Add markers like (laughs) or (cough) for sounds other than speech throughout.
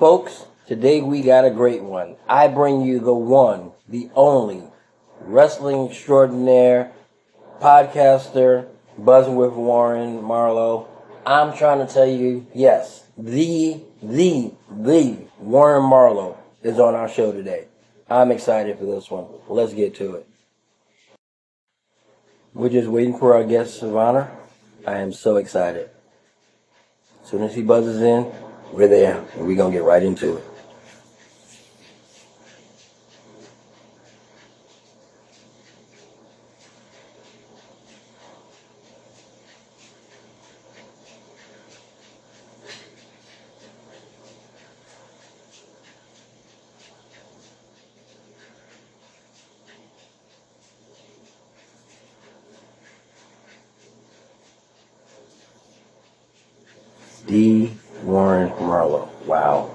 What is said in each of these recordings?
Folks, today we got a great one. I bring you the one, the only wrestling extraordinaire, podcaster, buzzing with Warren Marlowe. I'm trying to tell you, yes, the, the, the Warren Marlowe is on our show today. I'm excited for this one. Let's get to it. We're just waiting for our guest of honor. I am so excited. As soon as he buzzes in, we're there and we're going to get right into it. D. Warren Marlowe. Wow.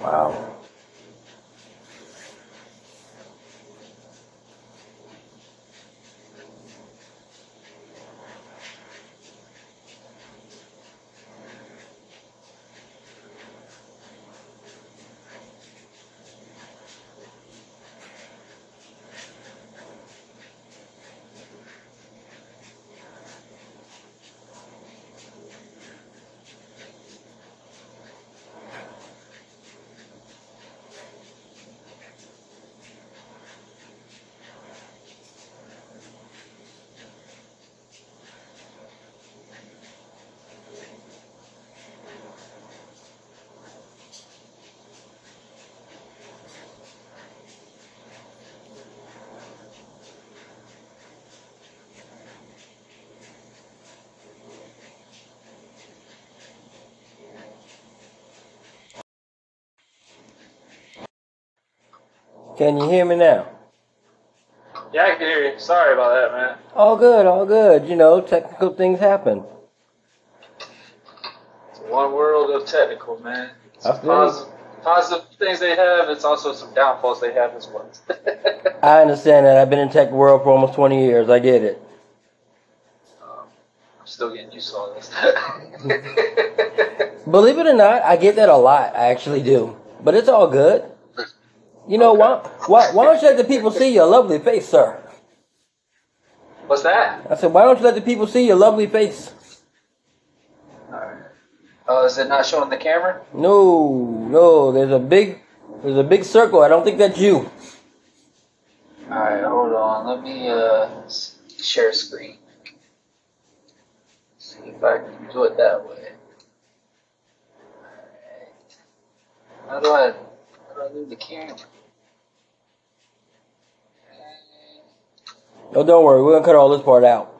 Wow. Can you hear me now? Yeah, I can hear you. Sorry about that, man. All good, all good. You know, technical things happen. It's one world of technical, man. It's I feel positive, positive things they have. It's also some downfalls they have as well. (laughs) I understand that. I've been in tech world for almost 20 years. I get it. um, I'm still getting used to all this. (laughs) Believe it or not, I get that a lot. I actually do. But it's all good. You know, why, why, why don't you let the people see your lovely face, sir? What's that? I said, why don't you let the people see your lovely face? Alright. Oh, is it not showing the camera? No, no, there's a big, there's a big circle. I don't think that's you. Alright, hold on. Let me uh share screen. See if I can do it that way. Alright. How do I how do I move the camera? Oh, don't worry. We're going to cut all this part out.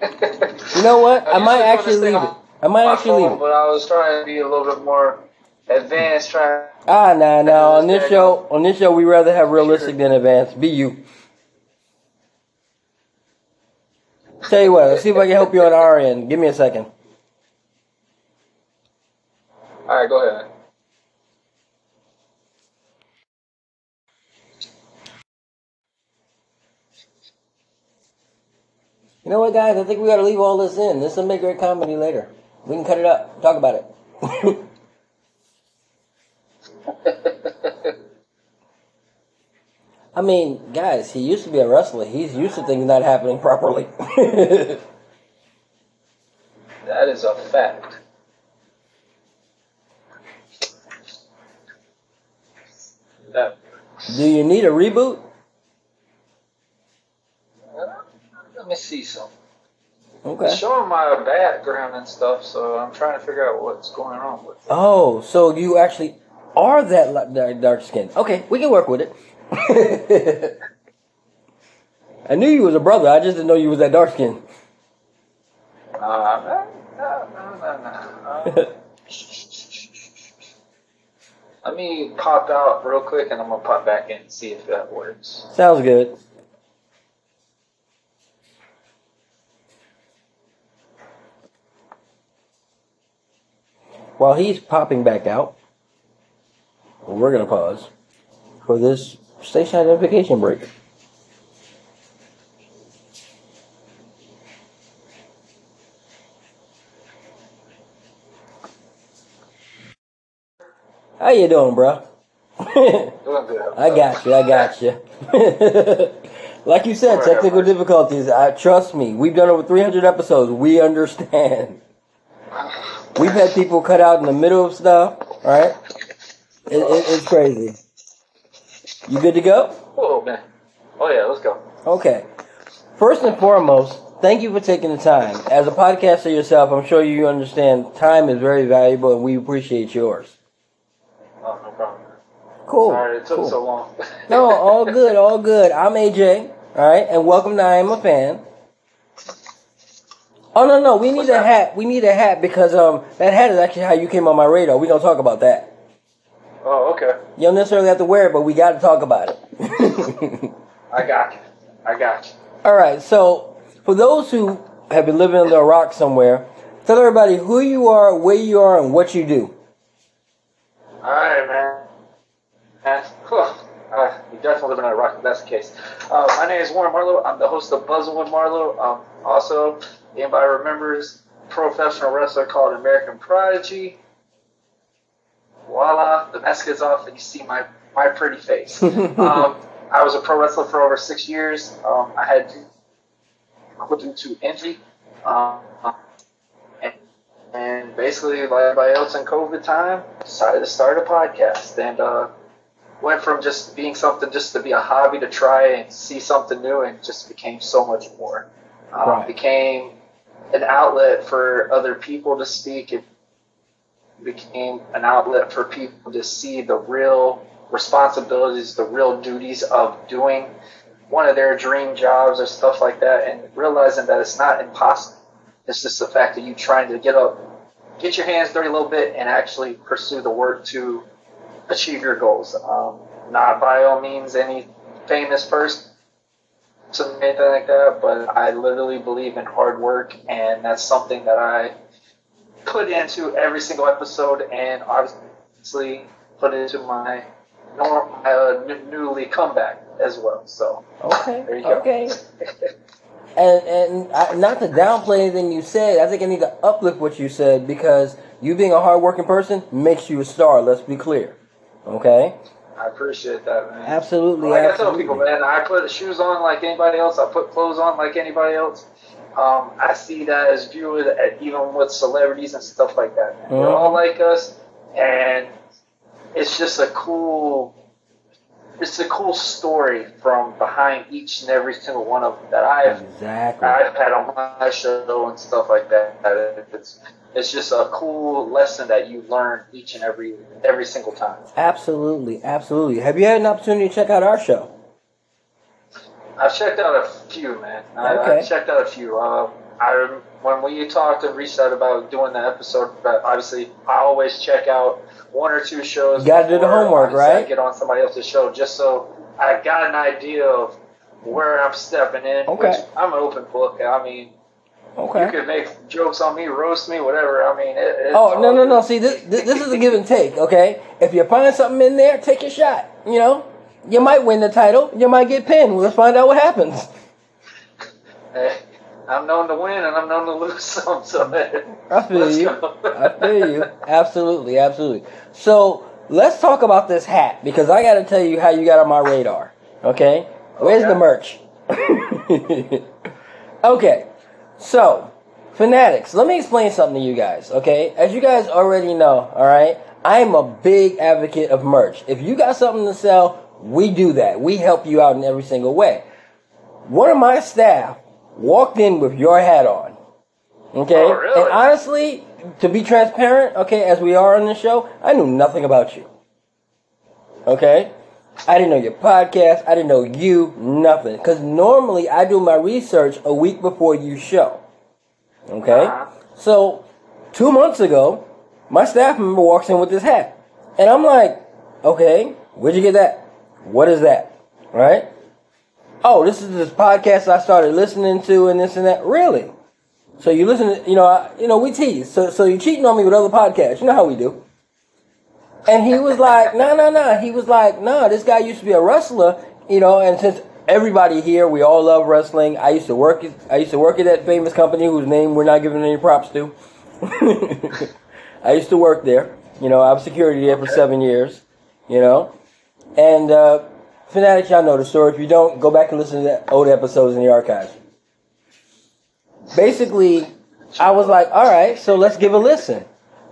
(laughs) You know what? I I'm might actually leave it. I might actually leave it. But I was trying to be a little bit more advanced, trying Ah, nah, nah. On this show, on this show, we rather have realistic than advanced. Be you. Tell you what, let's see if I can help you on our end. Give me a second. Alright, go ahead. You know what, guys? I think we got to leave all this in. This will make great comedy later. We can cut it up. Talk about it. (laughs) I mean, guys, he used to be a wrestler. He's used to things not happening properly. (laughs) That is a fact. That Do you need a reboot? let me see something. Okay. It's showing my background and stuff, so I'm trying to figure out what's going on with it. Oh, so you actually are that dark, dark skin. Okay, we can work with it. (laughs) I knew you was a brother. I just didn't know you was that dark skin. Uh, no, no, no, no, (laughs) Let me pop out real quick and I'm gonna pop back in and see if that works. Sounds good. While he's popping back out, we're going to pause for this station identification break. How you doing, bro? (laughs) I got you. I got you. (laughs) like you said, technical difficulties. I trust me. We've done over 300 episodes. We understand. We've had people cut out in the middle of stuff. Right? It, it, it's crazy. You good to go? Whoa, man. Oh yeah, let's go. Okay. First and foremost, thank you for taking the time. As a podcaster yourself, I'm sure you understand time is very valuable, and we appreciate yours. Oh, no problem. Cool. Sorry it took cool. so long. No, all (laughs) good, all good. I'm AJ, all right, and welcome to I Am a Fan. Oh no, no, we need What's a that? hat. We need a hat because um that hat is actually how you came on my radar. We gonna talk about that. oh, okay. You don't necessarily have to wear it, but we got to talk about it. (laughs) I got you. I got you. all right, so for those who have been living under a rock somewhere, tell everybody who you are, where you are, and what you do. All right, man. Uh, you definitely living in a rock if that's the case. Uh, my name is Warren Marlowe. I'm the host of Buzzing with Marlowe. Um, also, anybody remembers professional wrestler called American Prodigy? Voila, the mask is off, and you see my my pretty face. (laughs) um, I was a pro wrestler for over six years. Um, I had quit due to injury. Um, and, and basically, like everybody else in COVID time, decided to start a podcast. And uh, went from just being something just to be a hobby to try and see something new, and just became so much more. Um, Right. Became an outlet for other people to speak. It became an outlet for people to see the real responsibilities, the real duties of doing one of their dream jobs or stuff like that, and realizing that it's not impossible. It's just the fact that you trying to get up, get your hands dirty a little bit, and actually pursue the work to achieve your goals. Um, not by all means any famous person, anything like that, but I literally believe in hard work, and that's something that I put into every single episode, and obviously put into my norm, uh, n- newly comeback as well. So Okay. there you go. Okay. (laughs) And and I, not to downplay anything you said, I think I need to uplift what you said because you being a hardworking person makes you a star. Let's be clear. Okay. I appreciate that, man. Absolutely. Like I tell people, man, I put shoes on like anybody else. I put clothes on like anybody else. Um, I see that as viewed at, even with celebrities and stuff like that. Man. They're Mhm. all like us, and it's just a cool, it's a cool story from behind each and every single one of them that I've Exactly. I've had on my show and stuff like that. It's it's just a cool lesson that you learn each and every every single time. Absolutely. Absolutely. Have you had an opportunity to check out our show? I've checked out a few, man. I, Okay. I've checked out a few. Uh, I when we talked and reached out about doing the episode, but obviously I always check out one or two shows. You gotta do the homework, obviously, I right? get on somebody else's show just so I got an idea of where I'm stepping in. Okay. Which I'm an open book. I mean, okay. you could make jokes on me, roast me, whatever. I mean, it, it's Oh no no no! See this this this is a give and take. Okay. If you find something in there, take your shot. You know, you might win the title. You might get pinned. We'll find out what happens. (laughs) I'm known to win and I'm known to lose (laughs) some. So I feel (laughs) you. go. I feel you. Absolutely, absolutely. So let's talk about this hat because I got to tell you how you got on my radar. Okay, where's Okay. the merch? (laughs) okay, so fanatics. Let me explain something to you guys. Okay, as you guys already know, all right, I'm a big advocate of merch. If you got something to sell, we do that. We help you out in every single way. One of my staff walked in with your hat on. Okay? Oh, really? And honestly, to be transparent, okay, as we are on the show, I knew nothing about you. Okay? I didn't know your podcast. I didn't know you. Nothing. Because normally I do my research a week before you show. Okay? Uh-huh. So, two months ago, my staff member walks in with this hat. And I'm like, okay, where'd you get that? What is that? Right? Oh, this is this podcast I started listening to and this and that. Really? So you listen to, you know, I, you know, we tease. So, so you cheating on me with other podcasts. You know how we do. And he was like, no, no, no. He was like, no, this guy used to be a wrestler, you know, and since everybody here, we all love wrestling. I used to work, I used to work at that famous company whose name we're not giving any props to. (laughs) I used to work there. You know, I was security there for seven years. You know, and uh, fanatics, y'all know the story. If you don't, go back and listen to old episodes in the archives. Basically, I was like, all right, so let's give a listen.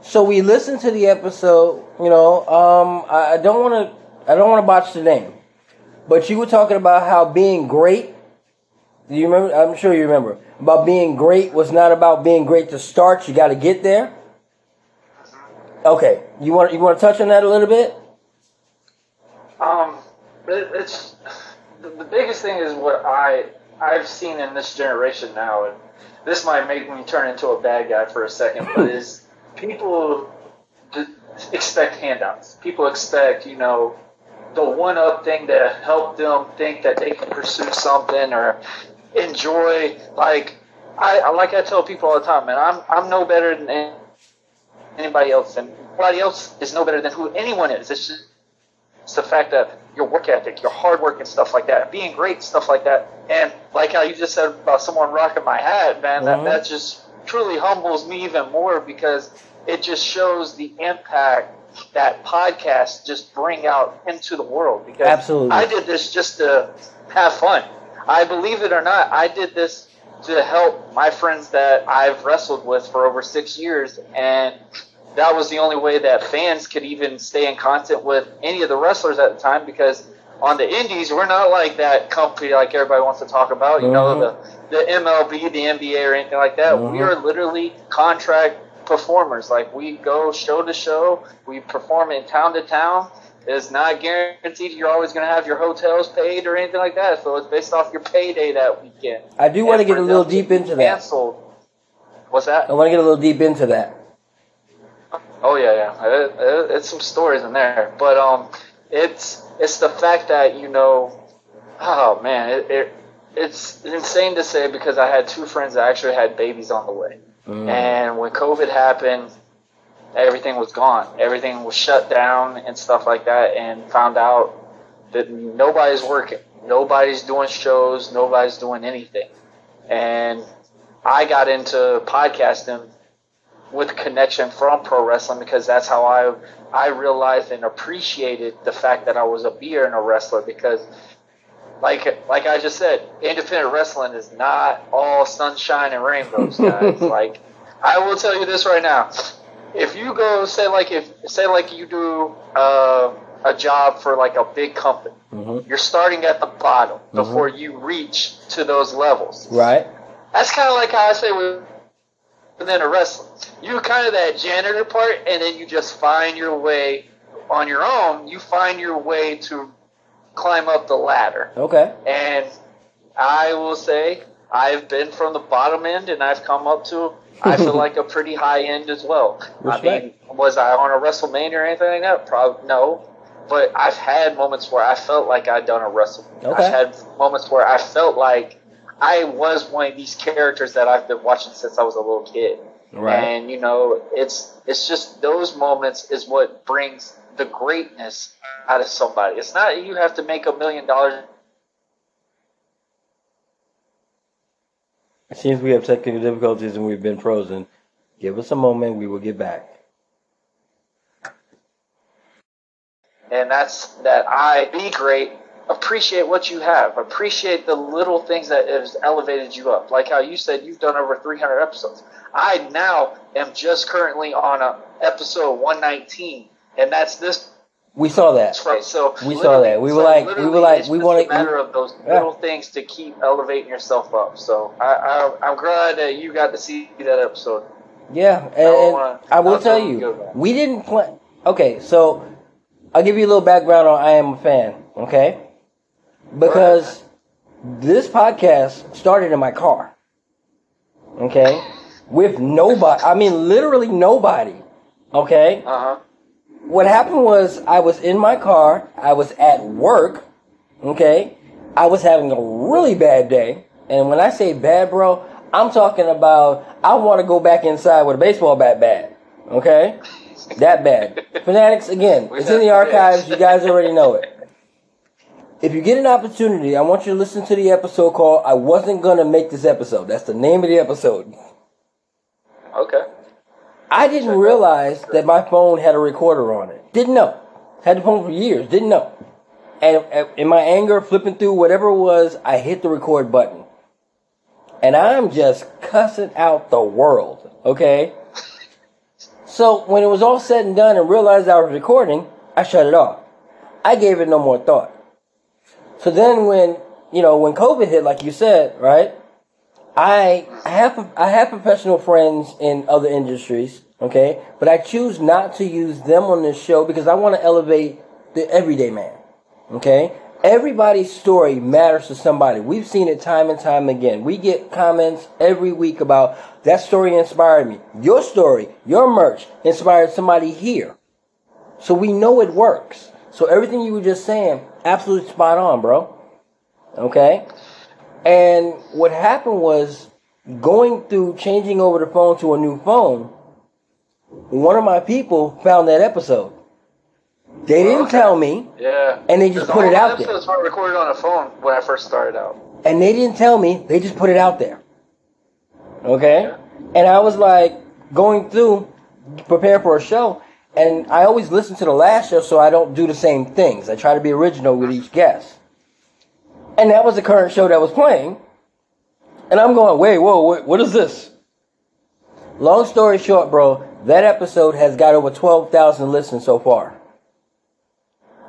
So we listened to the episode. You know, um, I, don't want to, I don't want to botch the name, but you were talking about how being great. You remember? I'm sure you remember about being great was not about being great to start. You got to get there. Okay, you want you want to touch on that a little bit? Um, it's the, biggest thing is what I I've seen in this generation now, and this might make me turn into a bad guy for a second, but (laughs) is people d- expect handouts. People expect you know the one up thing to help them think that they can pursue something or enjoy like I like I tell people all the time, man. I'm I'm no better than anybody else, and anybody else is no better than who anyone is. It's just it's the fact that your work ethic, your hard work and stuff like that, being great stuff like that, and like how you just said about someone rocking my hat, man, Mhm. that that just truly humbles me even more because it just shows the impact that podcasts just bring out into the world. Because Absolutely. I did this just to have fun. I believe it or not, I did this to help my friends that I've wrestled with for over six years, and that was the only way that fans could even stay in contact with any of the wrestlers at the time because on the indies we're not like that company like everybody wants to talk about you know the the MLB the NBA or anything like that we Mhm. are literally contract performers like we go show to show we perform in town to town it's not guaranteed you're always going to have your hotels paid or anything like that so it's based off your payday that weekend I do want to get a little deep into that. canceled what's that I want to get a little deep into that. Oh yeah, yeah. It, it, it's some stories in there, but um, it's it's the fact that you know, oh man, it, it it's insane to say because I had two friends that actually had babies on the way, Mm. and when COVID happened, everything was gone. Everything was shut down and stuff like that, and found out that nobody's working, nobody's doing shows, nobody's doing anything, and I got into podcasting with connection from pro wrestling because that's how I I realized and appreciated the fact that I was a beer and a wrestler because like like I just said, independent wrestling is not all sunshine and rainbows, (laughs) guys. like I will tell you this right now. If you go say like if say like you do uh, a job for like a big company, Mhm. you're starting at the bottom before you reach to those levels. Right? That's kind of like how I say with within a wrestling. You're kind of that janitor part, and then you just find your way on your own. You find your way to climb up the ladder. Okay. And I will say I've been from the bottom end, and I've come up to I feel (laughs) like a pretty high end as well. I mean, was I on a WrestleMania or anything like that? Probably no. But I've had moments where I felt like I'd done a wrestle. Okay. I've had moments where I felt like I was one of these characters that I've been watching since I was a little kid. Right. And you know, it's it's just those moments is what brings the greatness out of somebody. It's not you have to make a million dollars. It seems we have technical difficulties and we've been frozen. Give us a moment. We will get back. And that's that I be great. Appreciate what you have. Appreciate the little things that has elevated you up. Like how you said you've done over 300 episodes. I now am just currently on a episode 119, and that's this We saw that. right. So We saw that. We were so like- we were like- we wanna- a matter of those Yeah. little things to keep elevating yourself up. So I, I I'm glad that you got to see that episode. Yeah, and, don't and wanna- I will I'll tell you, we didn't plan. Okay, so I'll give you a little background on I am a fan. Okay, because this podcast started in my car. Okay, with nobody. I mean, literally nobody. Okay, Uh huh. what happened was I was in my car. I was at work. Okay, I was having a really bad day, and when I say bad, bro, I'm talking about I want to go back inside with a baseball bat. Bad. Okay, that bad. (laughs) Fanatics again. It's in the archives. You guys already know it. (laughs) If you get an opportunity, I want you to listen to the episode called "I Wasn't Gonna Make This Episode." That's the name of the episode. Okay. I didn't realize that my phone had a recorder on it. Didn't know. Had the phone for years. Didn't know. And in my anger, flipping through whatever it was, I hit the record button. And I'm just cussing out the world. Okay? So when it was all said and done and realized I was recording, I shut it off. I gave it no more thought. So then when, you know, when COVID hit, like you said, right? I have I have professional friends in other industries, okay, but I choose not to use them on this show because I want to elevate the everyday man, okay. Everybody's story matters to somebody. We've seen it time and time again. We get comments every week about that story inspired me. Your story, your merch inspired somebody here. So we know it works. So everything you were just saying, absolutely spot on, bro. Okay? And what happened was going through changing over the phone to a new phone, one of my people found that episode. They oh, didn't Okay. tell me, Yeah. and they just put it out there. episodes were recorded on a phone when I first started out. And they didn't tell me, they just put it out there. Okay? And I was like going through, prepare for a show, and I always listen to the last show so I don't do the same things. I try to be original with each guest. And that was the current show that was playing. And I'm going, wait, whoa, what, is this? Long story short, bro, that episode has got over 12,000 listens so far.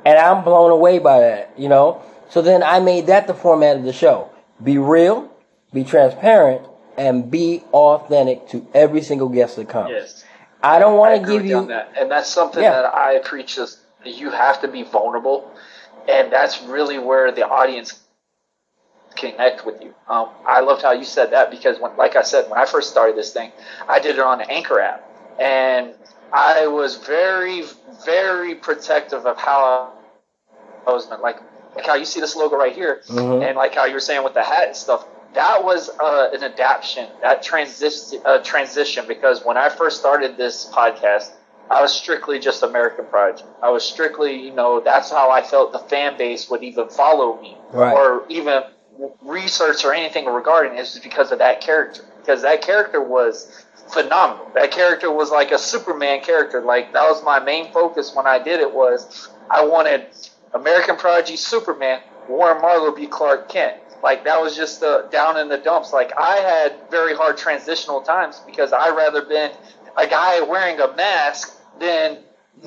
And I'm blown away by that, you know? So then I made that the format of the show. Be real, be transparent, and be authentic to every single guest that comes. Yes. I don't want to give you. that. And that's something Yeah. that I preach is you have to be vulnerable. And that's really where the audience connect with you. Um, I loved how you said that because when, like I said, when I first started this thing, I did it on the Anchor app. And I was very, very protective of how I was like, like how you see this logo right here, Mhm. and like how you were saying with the hat and stuff. That was uh, an adaptation, that transition, uh, transition. Because when I first started this podcast, I was strictly just American Pride. I was strictly, you know, that's how I felt the fan base would even follow me, Right. or even research or anything regarding it is because of that character. Because that character was phenomenal. That character was like a Superman character. Like that was my main focus when I did it was I wanted American Prodigy Superman, Warren Marlowe be Clark Kent. Like that was just uh, down in the dumps. Like I had very hard transitional times because I rather been a guy wearing a mask than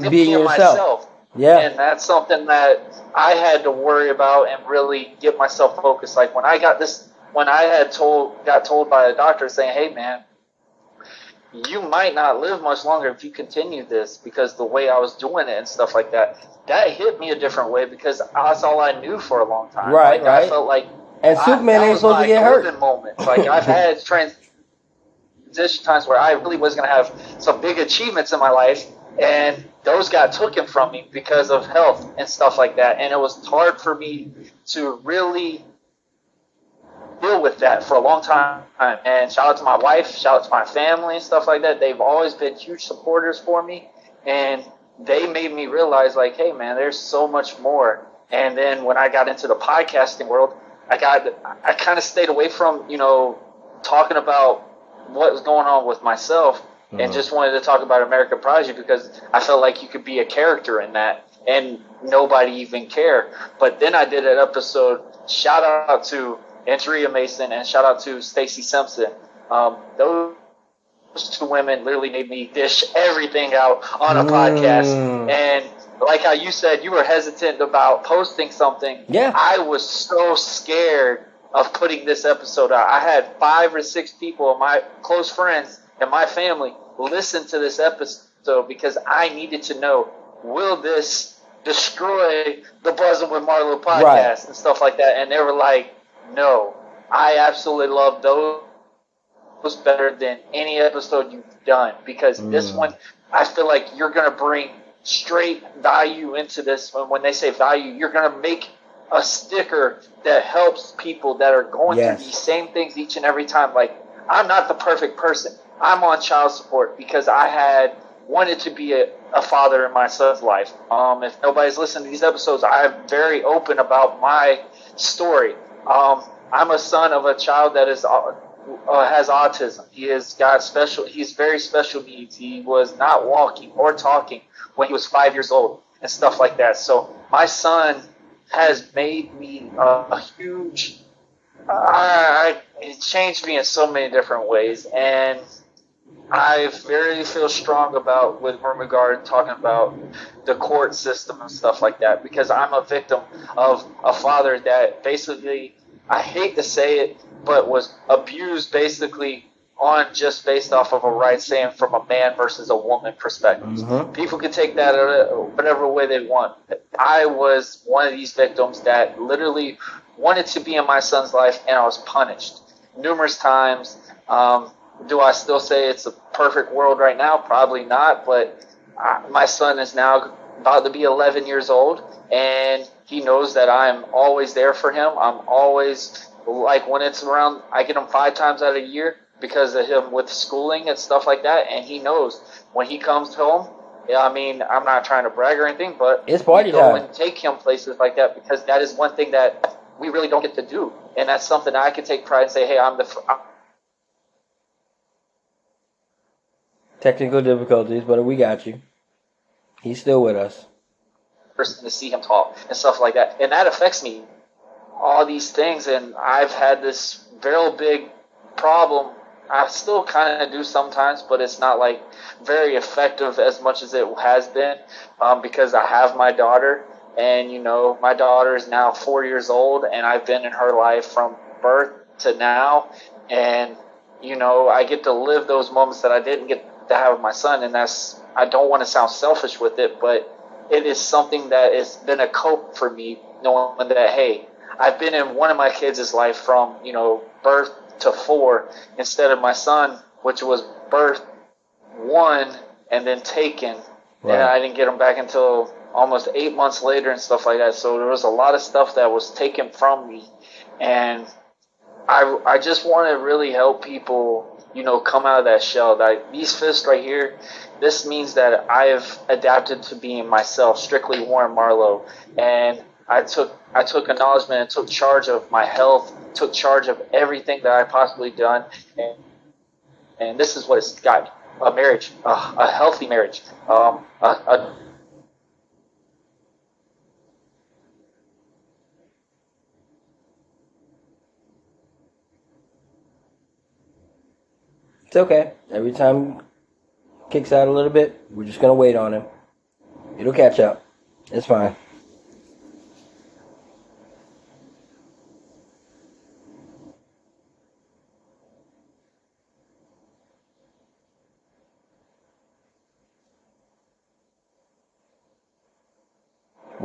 Being yourself. myself. Yeah. And that's something that I had to worry about and really get myself focused. Like when I got this, when I had told, got told by a doctor saying, "Hey, man, you might not live much longer if you continue this," because the way I was doing it and stuff like that, that hit me a different way because that's all I knew for a long time. Right, like, I felt like And I- Superman ain't supposed to get hurt. Moment. Like I've had (laughs) transition times where I really was going to have some big achievements in my life, and those got taken from me because of health and stuff like that. And it was hard for me to really deal with that for a long time. And shout out to my wife, shout out to my family and stuff like that. They've always been huge supporters for me, and they made me realize, like, hey, man, there's so much more. And then when I got into the podcasting world, I got I kind of stayed away from you know talking about what was going on with myself Mhm. and just wanted to talk about American Prodigy because I felt like you could be a character in that and nobody even cared. But then I did an episode. Shout out to Andrea Mason and shout out to Stacy Simpson. Um, those two women literally made me dish everything out on a Mm. podcast. And like how you said, you were hesitant about posting something. Yeah. I was so scared of putting this episode out. I had five or six people of my close friends and my family listen to this episode because I needed to know will this destroy the Buzzing with Marlowe podcast Right. and stuff like that. And they were like, no, I absolutely love those was better than any episode you've done because this Mm. one I feel like you're gonna bring straight value into this. When when they say value, you're gonna make a sticker that helps people that are going Yes. through these same things each and every time. Like I'm not the perfect person. I'm on child support because I had wanted to be a, a father in my son's life. Um, if nobody's listening to these episodes, I'm very open about my story. Um, I'm a son of a child that is au- uh, has autism. He has got special. He's very special needs. He was not walking or talking when he was five years old and stuff like that. So my son has made me a, a huge. I, it changed me in so many different ways, and I very feel strong about with regard talking about the court system and stuff like that because I'm a victim of a father that basically I hate to say it, but was abused basically on just based off of a right saying from a man versus a woman perspective. Mm-hmm. People can take that whatever way they want. I was one of these victims that literally wanted to be in my son's life, and I was punished numerous times. Um, do I still say it's a perfect world right now? Probably not, but I, my son is now about to be 11 years old, and he knows that I'm always there for him. I'm always like when it's around, I get him five times out of a year because of him with schooling and stuff like that. And he knows when he comes home. Yeah, I mean, I'm not trying to brag or anything, but it's party go time. and take him places like that because that is one thing that we really don't get to do, and that's something I can take pride and say, hey, I'm the. I'm Technical difficulties, but we got you. He's still with us. Person to see him talk and stuff like that, and that affects me. All these things, and I've had this very big problem I still kind of do sometimes, but it's not like very effective as much as it has been um, because I have my daughter, and you know my daughter is now four years old, and I've been in her life from birth to now, and you know I get to live those moments that I didn't get to have with my son, and that's I don't want to sound selfish with it, but it is something that has been a cope for me, knowing that hey, I've been in one of my kids' life from you know birth to four instead of my son, which was birth one and then taken. Right. And I didn't get him back until almost eight months later and stuff like that. So there was a lot of stuff that was taken from me. And I, I just want to really help people, you know, come out of that shell. Like these fists right here, this means that I have adapted to being myself, strictly Warren Marlowe. And I took I took acknowledgement and took charge of my health, took charge of everything that I possibly done, and and this is what it's got a marriage, a, a healthy marriage, um, a, a It's okay. Every time kicks out a little bit, we're just gonna wait on him. It'll catch up. It's fine.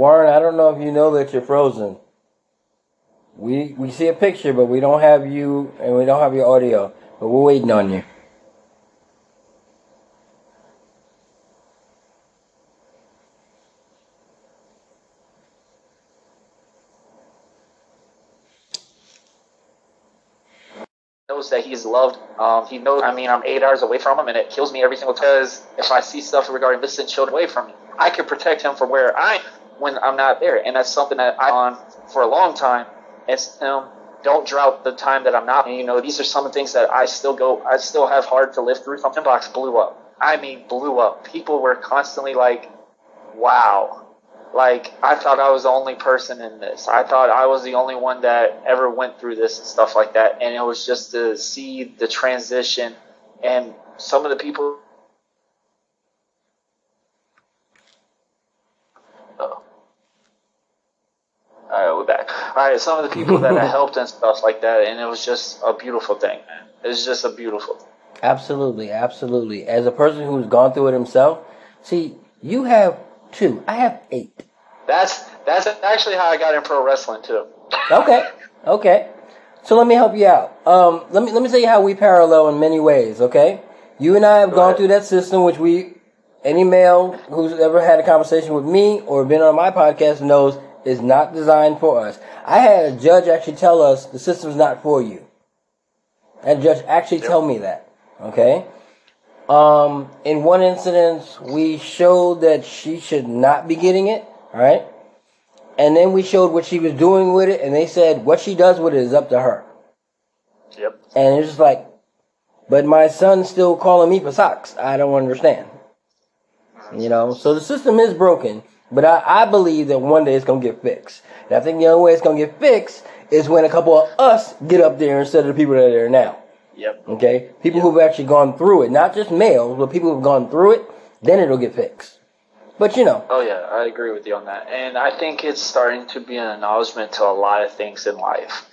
Warren, I don't know if you know that you're frozen. We we see a picture, but we don't have you, and we don't have your audio. But we're waiting on you. knows that he's loved. Um, he knows. I mean, I'm eight hours away from him, and it kills me every single time. Because if I see stuff regarding and children away from me, I can protect him from where I when I'm not there. And that's something that I'm on for a long time. It's um, don't drought the time that I'm not. And, you know, these are some of the things that I still go, I still have hard to live through. Something box blew up. I mean, blew up. People were constantly like, wow. Like, I thought I was the only person in this. I thought I was the only one that ever went through this and stuff like that. And it was just to see the transition and some of the people All right, we're back. All right, some of the people that I (laughs) helped and stuff like that, and it was just a beautiful thing, man. It's just a beautiful thing. Absolutely, absolutely. As a person who's gone through it himself, see, you have two. I have eight. That's that's actually how I got in pro wrestling too. okay, okay. So let me help you out. Um, let me let me tell you how we parallel in many ways. Okay, you and I have Go gone ahead. through that system, which we any male who's ever had a conversation with me or been on my podcast knows is not designed for us. I had a judge actually tell us the system's not for you. That judge actually yep. tell me that. Okay. Um, in one incident, we showed that she should not be getting it. Right. And then we showed what she was doing with it, and they said what she does with it is up to her. Yep. And it's just like, but my son's still calling me for socks. I don't understand. You know, so the system is broken, but I, I believe that one day it's gonna get fixed. And I think the only way it's gonna get fixed is when a couple of us get up there instead of the people that are there now. Yep. Okay? People who've actually gone through it, not just males, but people who've gone through it, then it'll get fixed. But you know, Oh yeah, I agree with you on that. And I think it's starting to be an acknowledgement to a lot of things in life.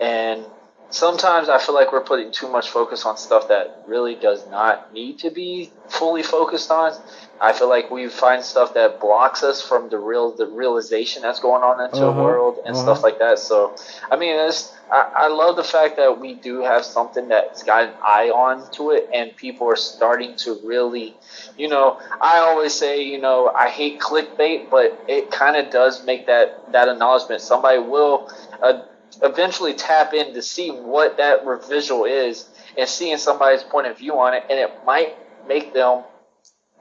And sometimes I feel like we're putting too much focus on stuff that really does not need to be fully focused on. I feel like we find stuff that blocks us from the real the realization that's going on into Mhm, the world and mhm. stuff like that. So I mean it's I, I love the fact that we do have something that's got an eye on to it and people are starting to really you know, I always say, you know, I hate clickbait, but it kind of does make that that acknowledgement. Somebody will uh, eventually tap in to see what that visual is and seeing somebody's point of view on it, and it might make them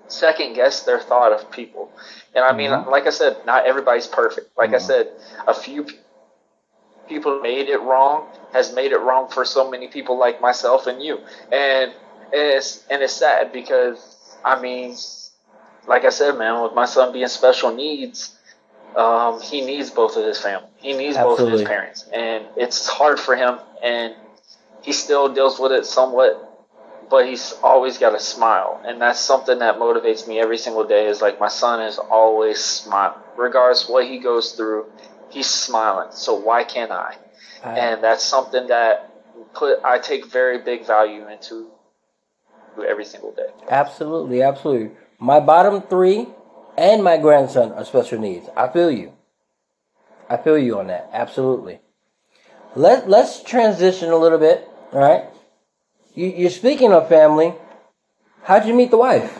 second guess their thought of people. And I mean, Mhm. like I said, not everybody's perfect. Like I Mhm. said, a few people made it wrong has made it wrong for so many people like myself and you. And it's and it's sad because I mean, like I said, man, with my son being special needs, um, he needs both of his family. He needs both of his parents, and it's hard for him. And he still deals with it somewhat, but he's always got a smile, and that's something that motivates me every single day. Is like my son is always smiling, regardless what he goes through. He's smiling. So why can't I? I, and that's something that put I take very big value into every single day. absolutely, absolutely. My bottom three and my grandson are special needs. I feel you. I feel you on that. Absolutely. Let Let's transition a little bit. All right. You, you're speaking of family. How'd you meet the wife?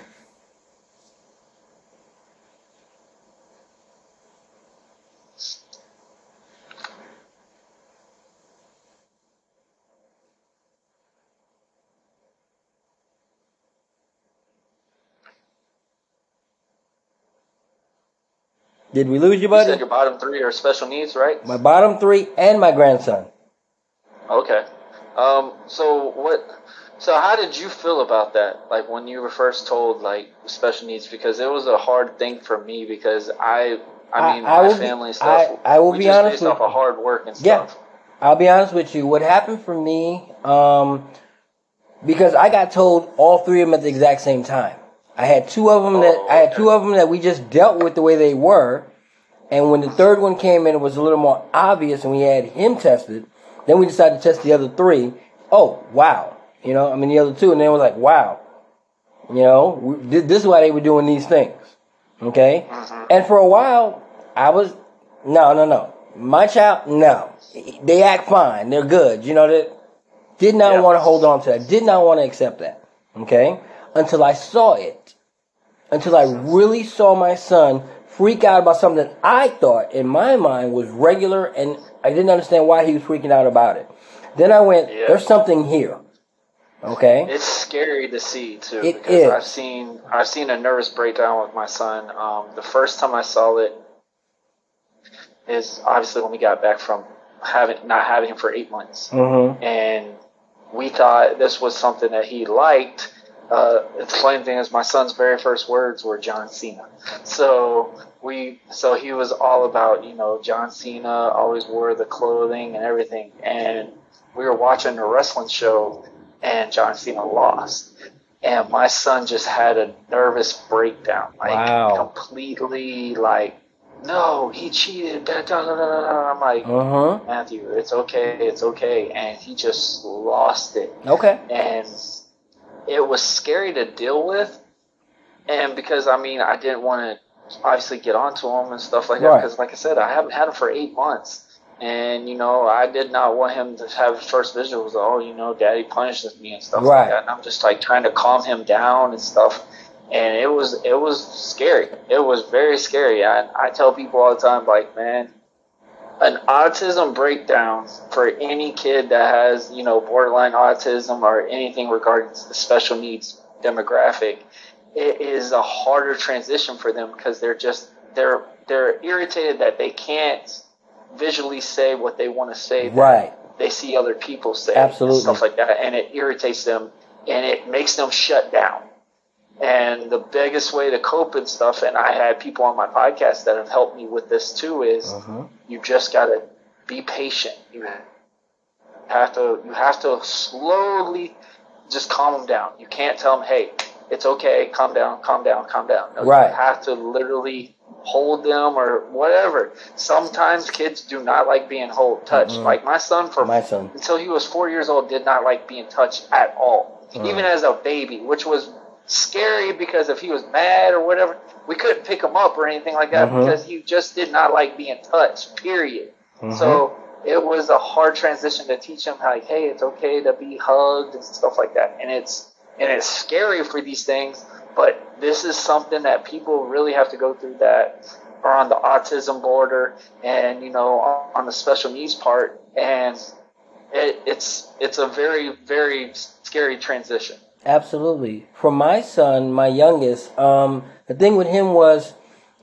Did we lose you, You buddy? said your bottom three are special needs, right? My bottom three and my grandson. Okay. Um. So what? So how did you feel about that? Like when you were first told like special needs, because it was a hard thing for me because I. I mean, I my will be- family stuff. I- I will be just honest based with off of hard work and Yeah. stuff. I'll be honest with you. What happened for me, um, because I got told all three of them at the exact same time. I had two of them that Oh, I had two of them that we just dealt with the way they were, and when the third one came in, it was a little more obvious, and we had him tested. Then we decided to test the other three. Oh wow, you know, I mean the other two, and then it was like wow, you know, we, this is why they were doing these things, okay? Mm-hmm. And for a while, I was no, no, no. My child, no. They act fine. They're good. You know that. Did not Yeah. want to hold on to that. Did not want to accept that. Okay, until I saw it. Until I really saw my son freak out about something that I thought in my mind was regular, and I didn't understand why he was freaking out about it. Then I went, Yeah. "There's something here." Okay. It's scary to see too It because is. I've seen I've seen a nervous breakdown with my son. Um, the first time I saw it is obviously when we got back from having not having him for eight months, Mm-hmm. and we thought this was something that he liked. Uh, the funny thing is, my son's very first words were John Cena. So we, so he was all about you know John Cena. Always wore the clothing and everything, and we were watching a wrestling show, and John Cena lost. And my son just had a nervous breakdown, like Wow. completely like, no, he cheated. Da, da, da. I'm like, Mm-hmm. Matthew, it's okay, it's okay. And he just lost it. Okay. And it was scary to deal with. And because, I mean, I didn't want to obviously get onto him and stuff like that. Because, like I said, I haven't had him for eight months. And, you know, I did not want him to have first visuals, oh, you know, daddy punishes me and stuff Right. like that. And I'm just like trying to calm him down and stuff. And it was it was scary. It was very scary. I I tell people all the time, like, man, an autism breakdown for any kid that has, you know, borderline autism or anything regarding the special needs demographic, it is a harder transition for them because they're just they're they're irritated that they can't visually say what they want to say. Right. they see other people say Absolutely. stuff like that, and it irritates them and it makes them shut down. And the biggest way to cope and stuff, and I had people on my podcast that have helped me with this too, is Uh-huh. you just gotta be patient. You have to you have to slowly just calm them down. You can't tell them, "Hey, it's okay, calm down, calm down, calm down." No, Right. You have to literally hold them or whatever. Sometimes kids do not like being hold touched. Mhm. Like my son, for My son. until he was four years old, did not like being touched at all, Mm. even as a baby, which was scary because if he was mad or whatever, we couldn't pick him up or anything like that Mhm. because he just did not like being touched. Period. Mhm. So it was a hard transition to teach him like, hey, it's okay to be hugged and stuff like that. And it's and it's scary for these things, but this is something that people really have to go through that are on the autism border and you know on, on the special needs part and it, it's it's a very very scary transition. Absolutely. For my son, my youngest, um, the thing with him was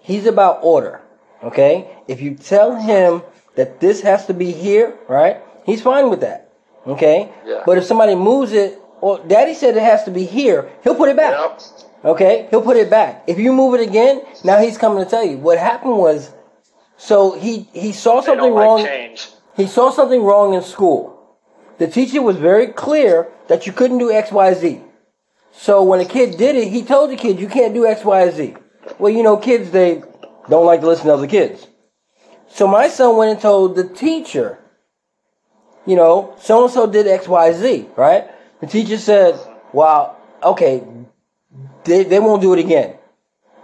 he's about order. Okay? If you tell him that this has to be here, right? He's fine with that. Okay? Yeah. But if somebody moves it, well, daddy said it has to be here, he'll put it back. Yep. Okay? He'll put it back. If you move it again, now he's coming to tell you. What happened was, so he, he saw something like wrong. change. He saw something wrong in school. The teacher was very clear that you couldn't do X, Y, Z. So when a kid did it, he told the kid, you can't do X, Y, Z. Well, you know, kids, they don't like to listen to other kids. So my son went and told the teacher, you know, so and so did X, Y, Z, right? The teacher said, wow, okay, they, they won't do it again.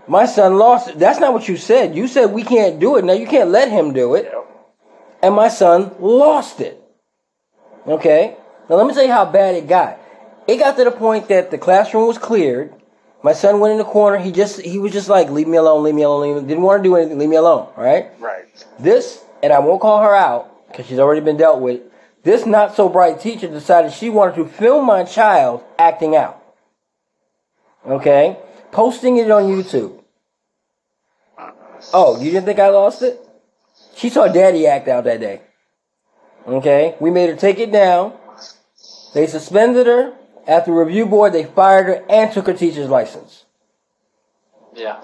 My son lost it. That's not what you said. You said we can't do it. Now you can't let him do it and my son lost it. Okay? Now let me tell you how bad it got. It got to the point that the classroom was cleared. My son went in the corner. He just he was just like, leave me alone, leave me alone, leave me. Didn't want to do anything. Leave me alone. Right? Right. This, and I won't call her out because she's already been dealt with. This not so bright teacher decided she wanted to film my child acting out. Okay? Posting it on YouTube. Oh, you didn't think I lost it? She saw daddy act out that day. Okay? We made her take it down. They suspended her. After review board, they fired her and took her teacher's license. Yeah.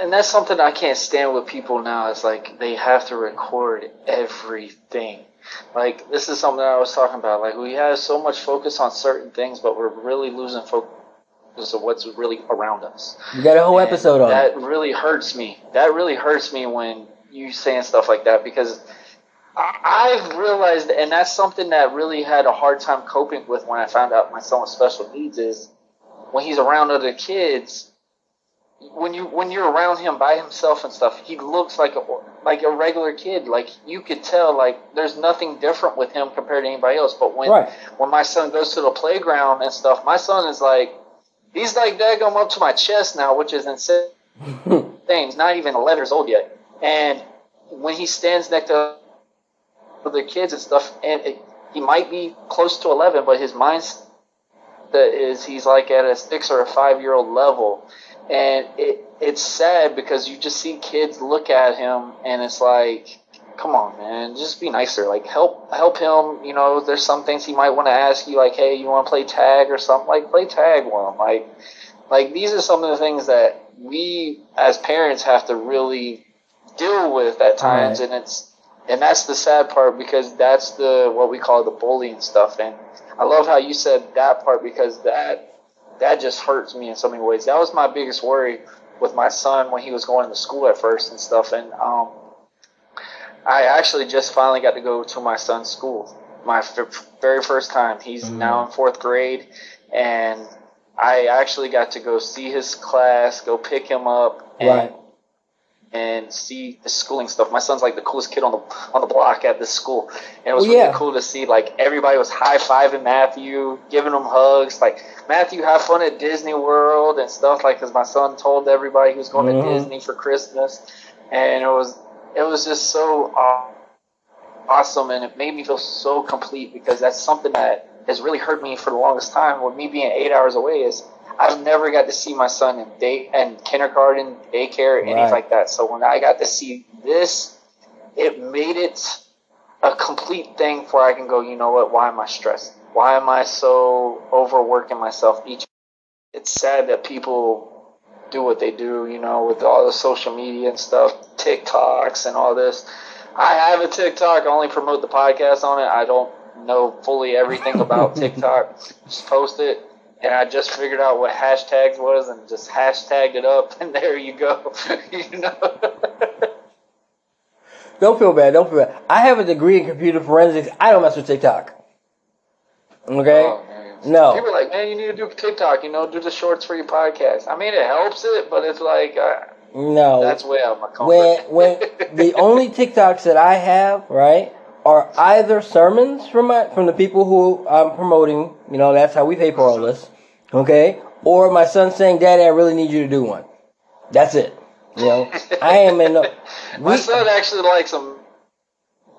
And that's something I can't stand with people now. It's like they have to record everything. Like this is something I was talking about. Like we have so much focus on certain things, but we're really losing focus of what's really around us. You got a whole And episode on it. that really hurts me. That really hurts me when you saying stuff like that because I've realized, and that's something that really had a hard time coping with when I found out my son with special needs is when he's around other kids. When you when you're around him by himself and stuff, he looks like a like a regular kid. Like you could tell, like there's nothing different with him compared to anybody else. But when Right. when my son goes to the playground and stuff, my son is like he's like daggum up to my chest now, which is insane (laughs) things, not even 11 years old yet. And when he stands next to other kids and stuff, and it, he might be close to 11, but his mindset is he's like at a six or a five year old level. And it, it's sad because you just see kids look at him and it's like, come on, man, just be nicer. Like help, help him. You know, there's some things he might want to ask you, like, hey, you want to play tag or something? Like play tag with him. Like, like these are some of the things that we as parents have to really deal with at times Right. and it's and that's the sad part because that's the what we call the bullying stuff. And i love how you said that part because that that just hurts me in so many ways. That was my biggest worry with my son when he was going to school at first and stuff. And um i actually just finally got to go to my son's school. My f- very first time. He's Mhm. now in fourth grade. And i actually got to go see his class go pick him up. And Right. And see the schooling stuff. My son's like the coolest kid on the on the block at this school, and it was Well, really cool to see. Like everybody was high fiving Matthew, giving him hugs. Like Matthew, have fun at Disney World and stuff. Like because my son told everybody he was going Mhm. to Disney for Christmas, and it was it was just so aw- awesome, and it made me feel so complete because that's something that has really hurt me for the longest time. With me being eight hours away, is I've never got to see my son in day and kindergarten, daycare, anything like that. So when I got to see this, it made it a complete thing where I can go, you know what? Why am I stressed? Why am I so overworking myself each? It's sad that people do what they do, you know, with all the social media and stuff, TikToks and all this. I have a TikTok. I only promote the podcast on it. I don't know fully everything about (laughs) TikTok. Just post it. And I just figured out what hashtags was and just hashtagged it up, (laughs) and there you go. (laughs) you know. Don't feel bad. Don't feel bad. I have a degree in computer forensics. I don't mess with TikTok. Okay. Oh. No. People are like, man, you need to do TikTok. You know, do the shorts for your podcast. I mean, it helps it, but it's like uh, No. that's way out of my comfort. when when (laughs) the only TikToks that I have, right, are either sermons from my from the people who I'm promoting. You know, that's how we pay for all this. Okay. Or my son saying, "Daddy, I really need you to do one." That's it. You know, I am in. The, my son actually likes them,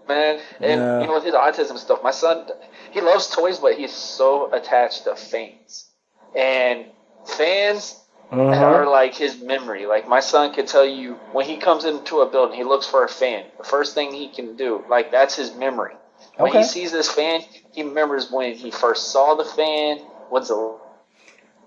man. And Yeah. you know, with his autism stuff, my son he loves toys, but he's so attached to fans. And fans Mhm. are like his memory. Like my son can tell you when he comes into a building, he looks for a fan. The first thing he can do, like that's his memory. When Okay. he sees this fan, he remembers when he first saw the fan. What's the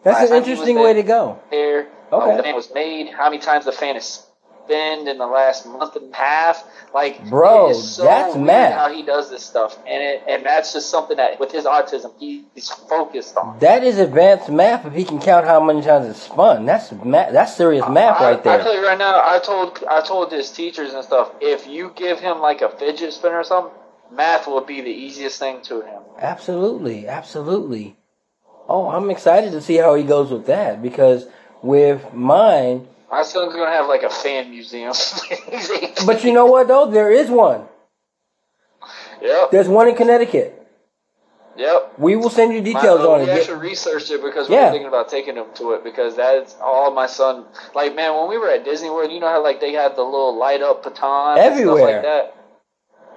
That's an time he was interesting way to go. there? Okay. How the fan was made? How many times the fan is in the last month and a half? Like, Bro, so that's mad. How he does this stuff, and it, and that's just something that with his autism, he, he's focused on. That is advanced math. If he can count how many times it's spun, that's ma- That's serious math I, right I there. tell you right now, I told I told his teachers and stuff, if you give him like a fidget spinner or something, math will be the easiest thing to him. Absolutely, absolutely. Oh, I'm excited to see how he goes with that because with mine, My son's gonna have like a fan museum. (laughs) But you know what though, there is one. Yep. There's one in Connecticut. Yep. We will send you details oh, on we it. actually researched it because we Yeah. were thinking about taking him to it because that's all my son. Like, man, when we were at Disney World, you know how like they had the little light up stuff Everywhere. like that.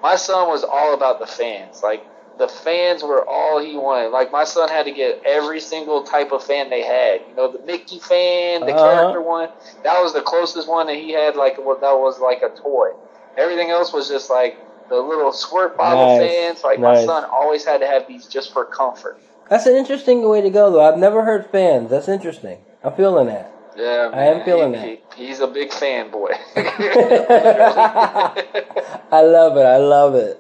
My son was all about the fans. Like the fans were all he wanted. Like my son had to get every single type of fan they had. You know, the Mickey fan, the Uh-huh. character one. That was the closest one that he had. Like what that was like a toy. Everything else was just like the little squirt bottle Nice. fans. Like Nice. my son always had to have these just for comfort. That's an interesting way to go though. I've never heard fans. That's interesting. I'm feeling that. Yeah, I am feeling he, that. he- he's a big fanboy. (laughs) (laughs) I love it. I love it.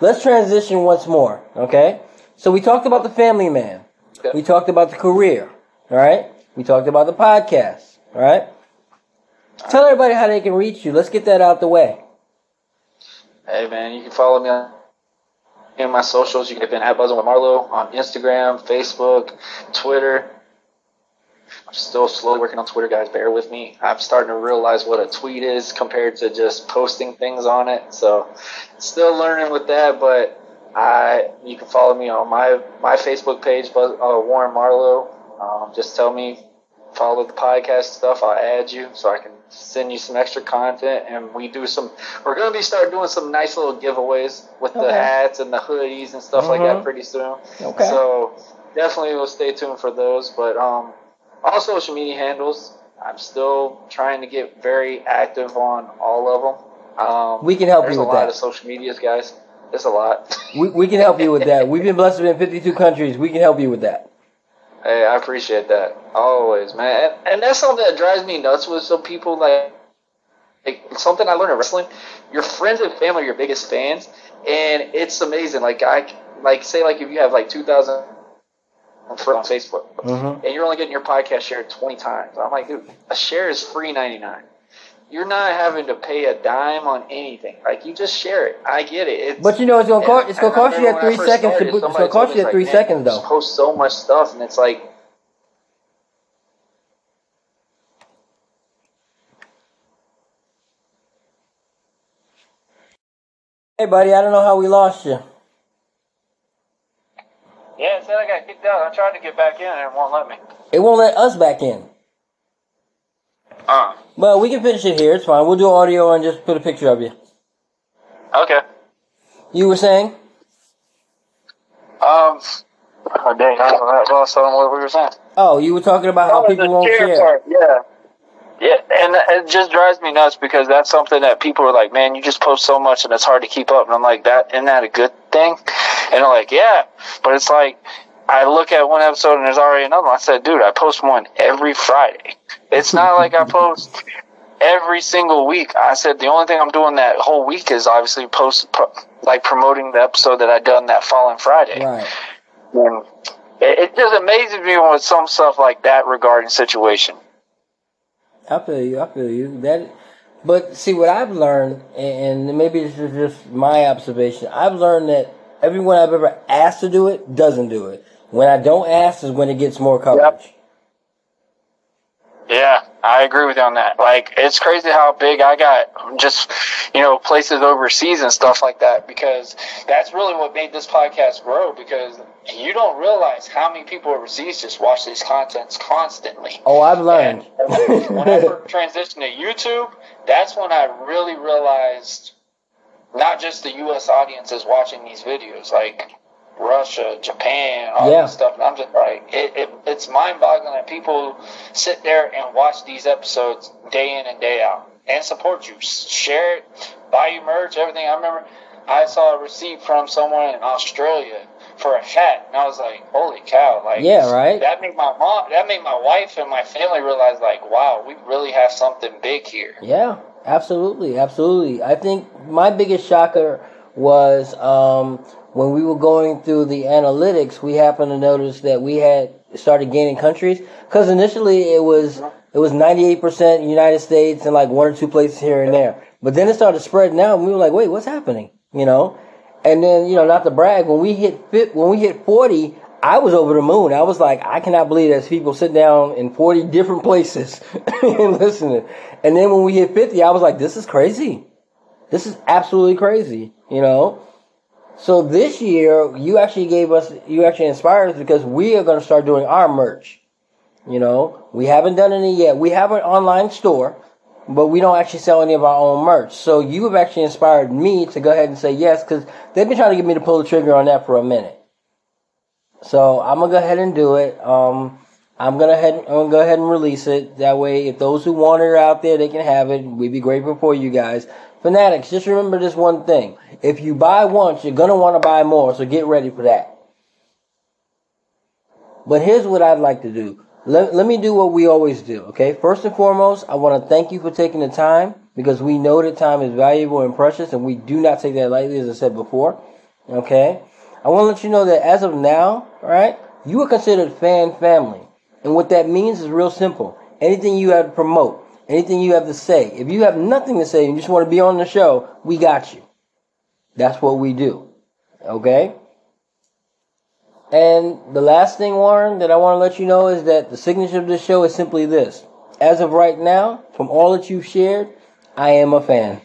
Let's transition once more, okay? So we talked about the family man. Okay. We talked about the career, all right? We talked about the podcast, all right? Tell everybody how they can reach you. Let's get that out the way. hey man, you can follow me on in my socials. You can type in at Buzzing with Marlowe on Instagram, Facebook, Twitter. Still slowly working on Twitter, guys. Bear with me. I'm starting to realize what a tweet is compared to just posting things on it. So, still learning with that. But I, you can follow me on my my Facebook page, Buzz, uh, Warren Marlowe. Um, just tell me, follow the podcast stuff. I'll add you so I can send you some extra content. And we do some. We're gonna be start doing some nice little giveaways with the hats and the hoodies and stuff like Mhm. that pretty soon. Okay. So definitely will stay tuned for those. But um, all social media handles. I'm still trying to get very active on all of them. Um, we can help you with that. There's a lot of social medias, guys. It's a lot. we, we can help you with that. We've been blessed in 52 countries. We can help you with that. Hey, I appreciate that always, man. And, and that's something that drives me nuts with some people like, like something I learned in wrestling. Your friends and family are your biggest fans, and it's amazing. Like I like say like if you have like 2,000 on, on Facebook, mm-hmm. and you're only getting your podcast shared 20 times. I'm like, dude, a share is free 99. You're not having to pay a dime on anything. Like you just share it. I get it. It's, but you know it's gonna cost. It's gonna cost you three seconds. Started, to, it's gonna cost you like, three seconds though. Post so much stuff, and it's like Hey, buddy, I don't know how we lost you yeah, it said I got kicked out. I tried to get back in, and it won't let me. It won't let us back in. Uh, Well, we can finish it here. It's fine. We'll do audio and just put a picture of you. okay. You were saying? Um, oh, dang, I lost on what we were saying. Oh, you were talking about how Oh, people won't share. part, Yeah. Yeah, and it just drives me nuts because that's something that people are like, man, you just post so much and it's hard to keep up. And I'm like, that isn't that a good thing? And they're like, yeah, but it's like I look at one episode and there's already another one. I said, dude, I post one every Friday. It's not like I (laughs) post every single week. I said the only thing I'm doing that whole week is obviously post pro, like promoting the episode that I done that following Friday. Right. And it, it just amazes me with some stuff like that regarding situation. I feel you. I feel you. That, but see what I've learned, and maybe this is just my observation. I've learned that everyone I've ever asked to do it doesn't do it. When I don't ask is when it gets more coverage. Yep. Yeah, I agree with you on that. Like, it's crazy how big I got just, you know, places overseas and stuff like that because that's really what made this podcast grow because you don't realize how many people overseas just watch these contents constantly. Oh, I've learned. And whenever transitioned to YouTube, that's when I really realized not just the U.S. audience is watching these videos. Like, Russia, Japan, all Yeah. this stuff. And I'm just like, it, it, it's mind boggling that people sit there and watch these episodes day in and day out and support you. Share it, buy you merch, everything. I remember I saw a receipt from someone in Australia for a hat, and I was like, holy cow. Like, Yeah, right? That made my mom, that made my wife and my family realize, like, wow, we really have something big here. Yeah, absolutely, absolutely. I think my biggest shocker was um, when we were going through the analytics. We happened to notice that we had started gaining countries because initially it was it was ninety eight percent United States and like one or two places here and there. But then it started spreading out, and we were like, "Wait, what's happening?" You know. And then you know, not to brag, when we hit fit, when we hit forty, I was over the moon. I was like, I cannot believe there's people sitting down in 40 different places (laughs) and listening. And then when we hit 50, I was like, this is crazy. This is absolutely crazy, you know? So this year, you actually gave us, you actually inspired us because we are going to start doing our merch. You know, we haven't done any yet. We have an online store, but we don't actually sell any of our own merch. So you have actually inspired me to go ahead and say yes because they've been trying to get me to pull the trigger on that for a minute. So I'm gonna go ahead and do it. Um, I'm gonna head, I'm gonna go ahead and release it. That way, if those who want it are out there, they can have it. We'd be grateful for you guys. Fanatics, just remember this one thing: if you buy once, you're gonna want to buy more. So get ready for that. But here's what I'd like to do. Let, let me do what we always do, okay? First and foremost, I want to thank you for taking the time because we know that time is valuable and precious and we do not take that lightly, as I said before, okay? I want to let you know that as of now, right, you are considered fan family. And what that means is real simple. Anything you have to promote, anything you have to say, if you have nothing to say and you just want to be on the show, we got you. That's what we do, okay? And the last thing, Warren, that I want to let you know is that the signature of this show is simply this. As of right now, from all that you've shared, I am a fan.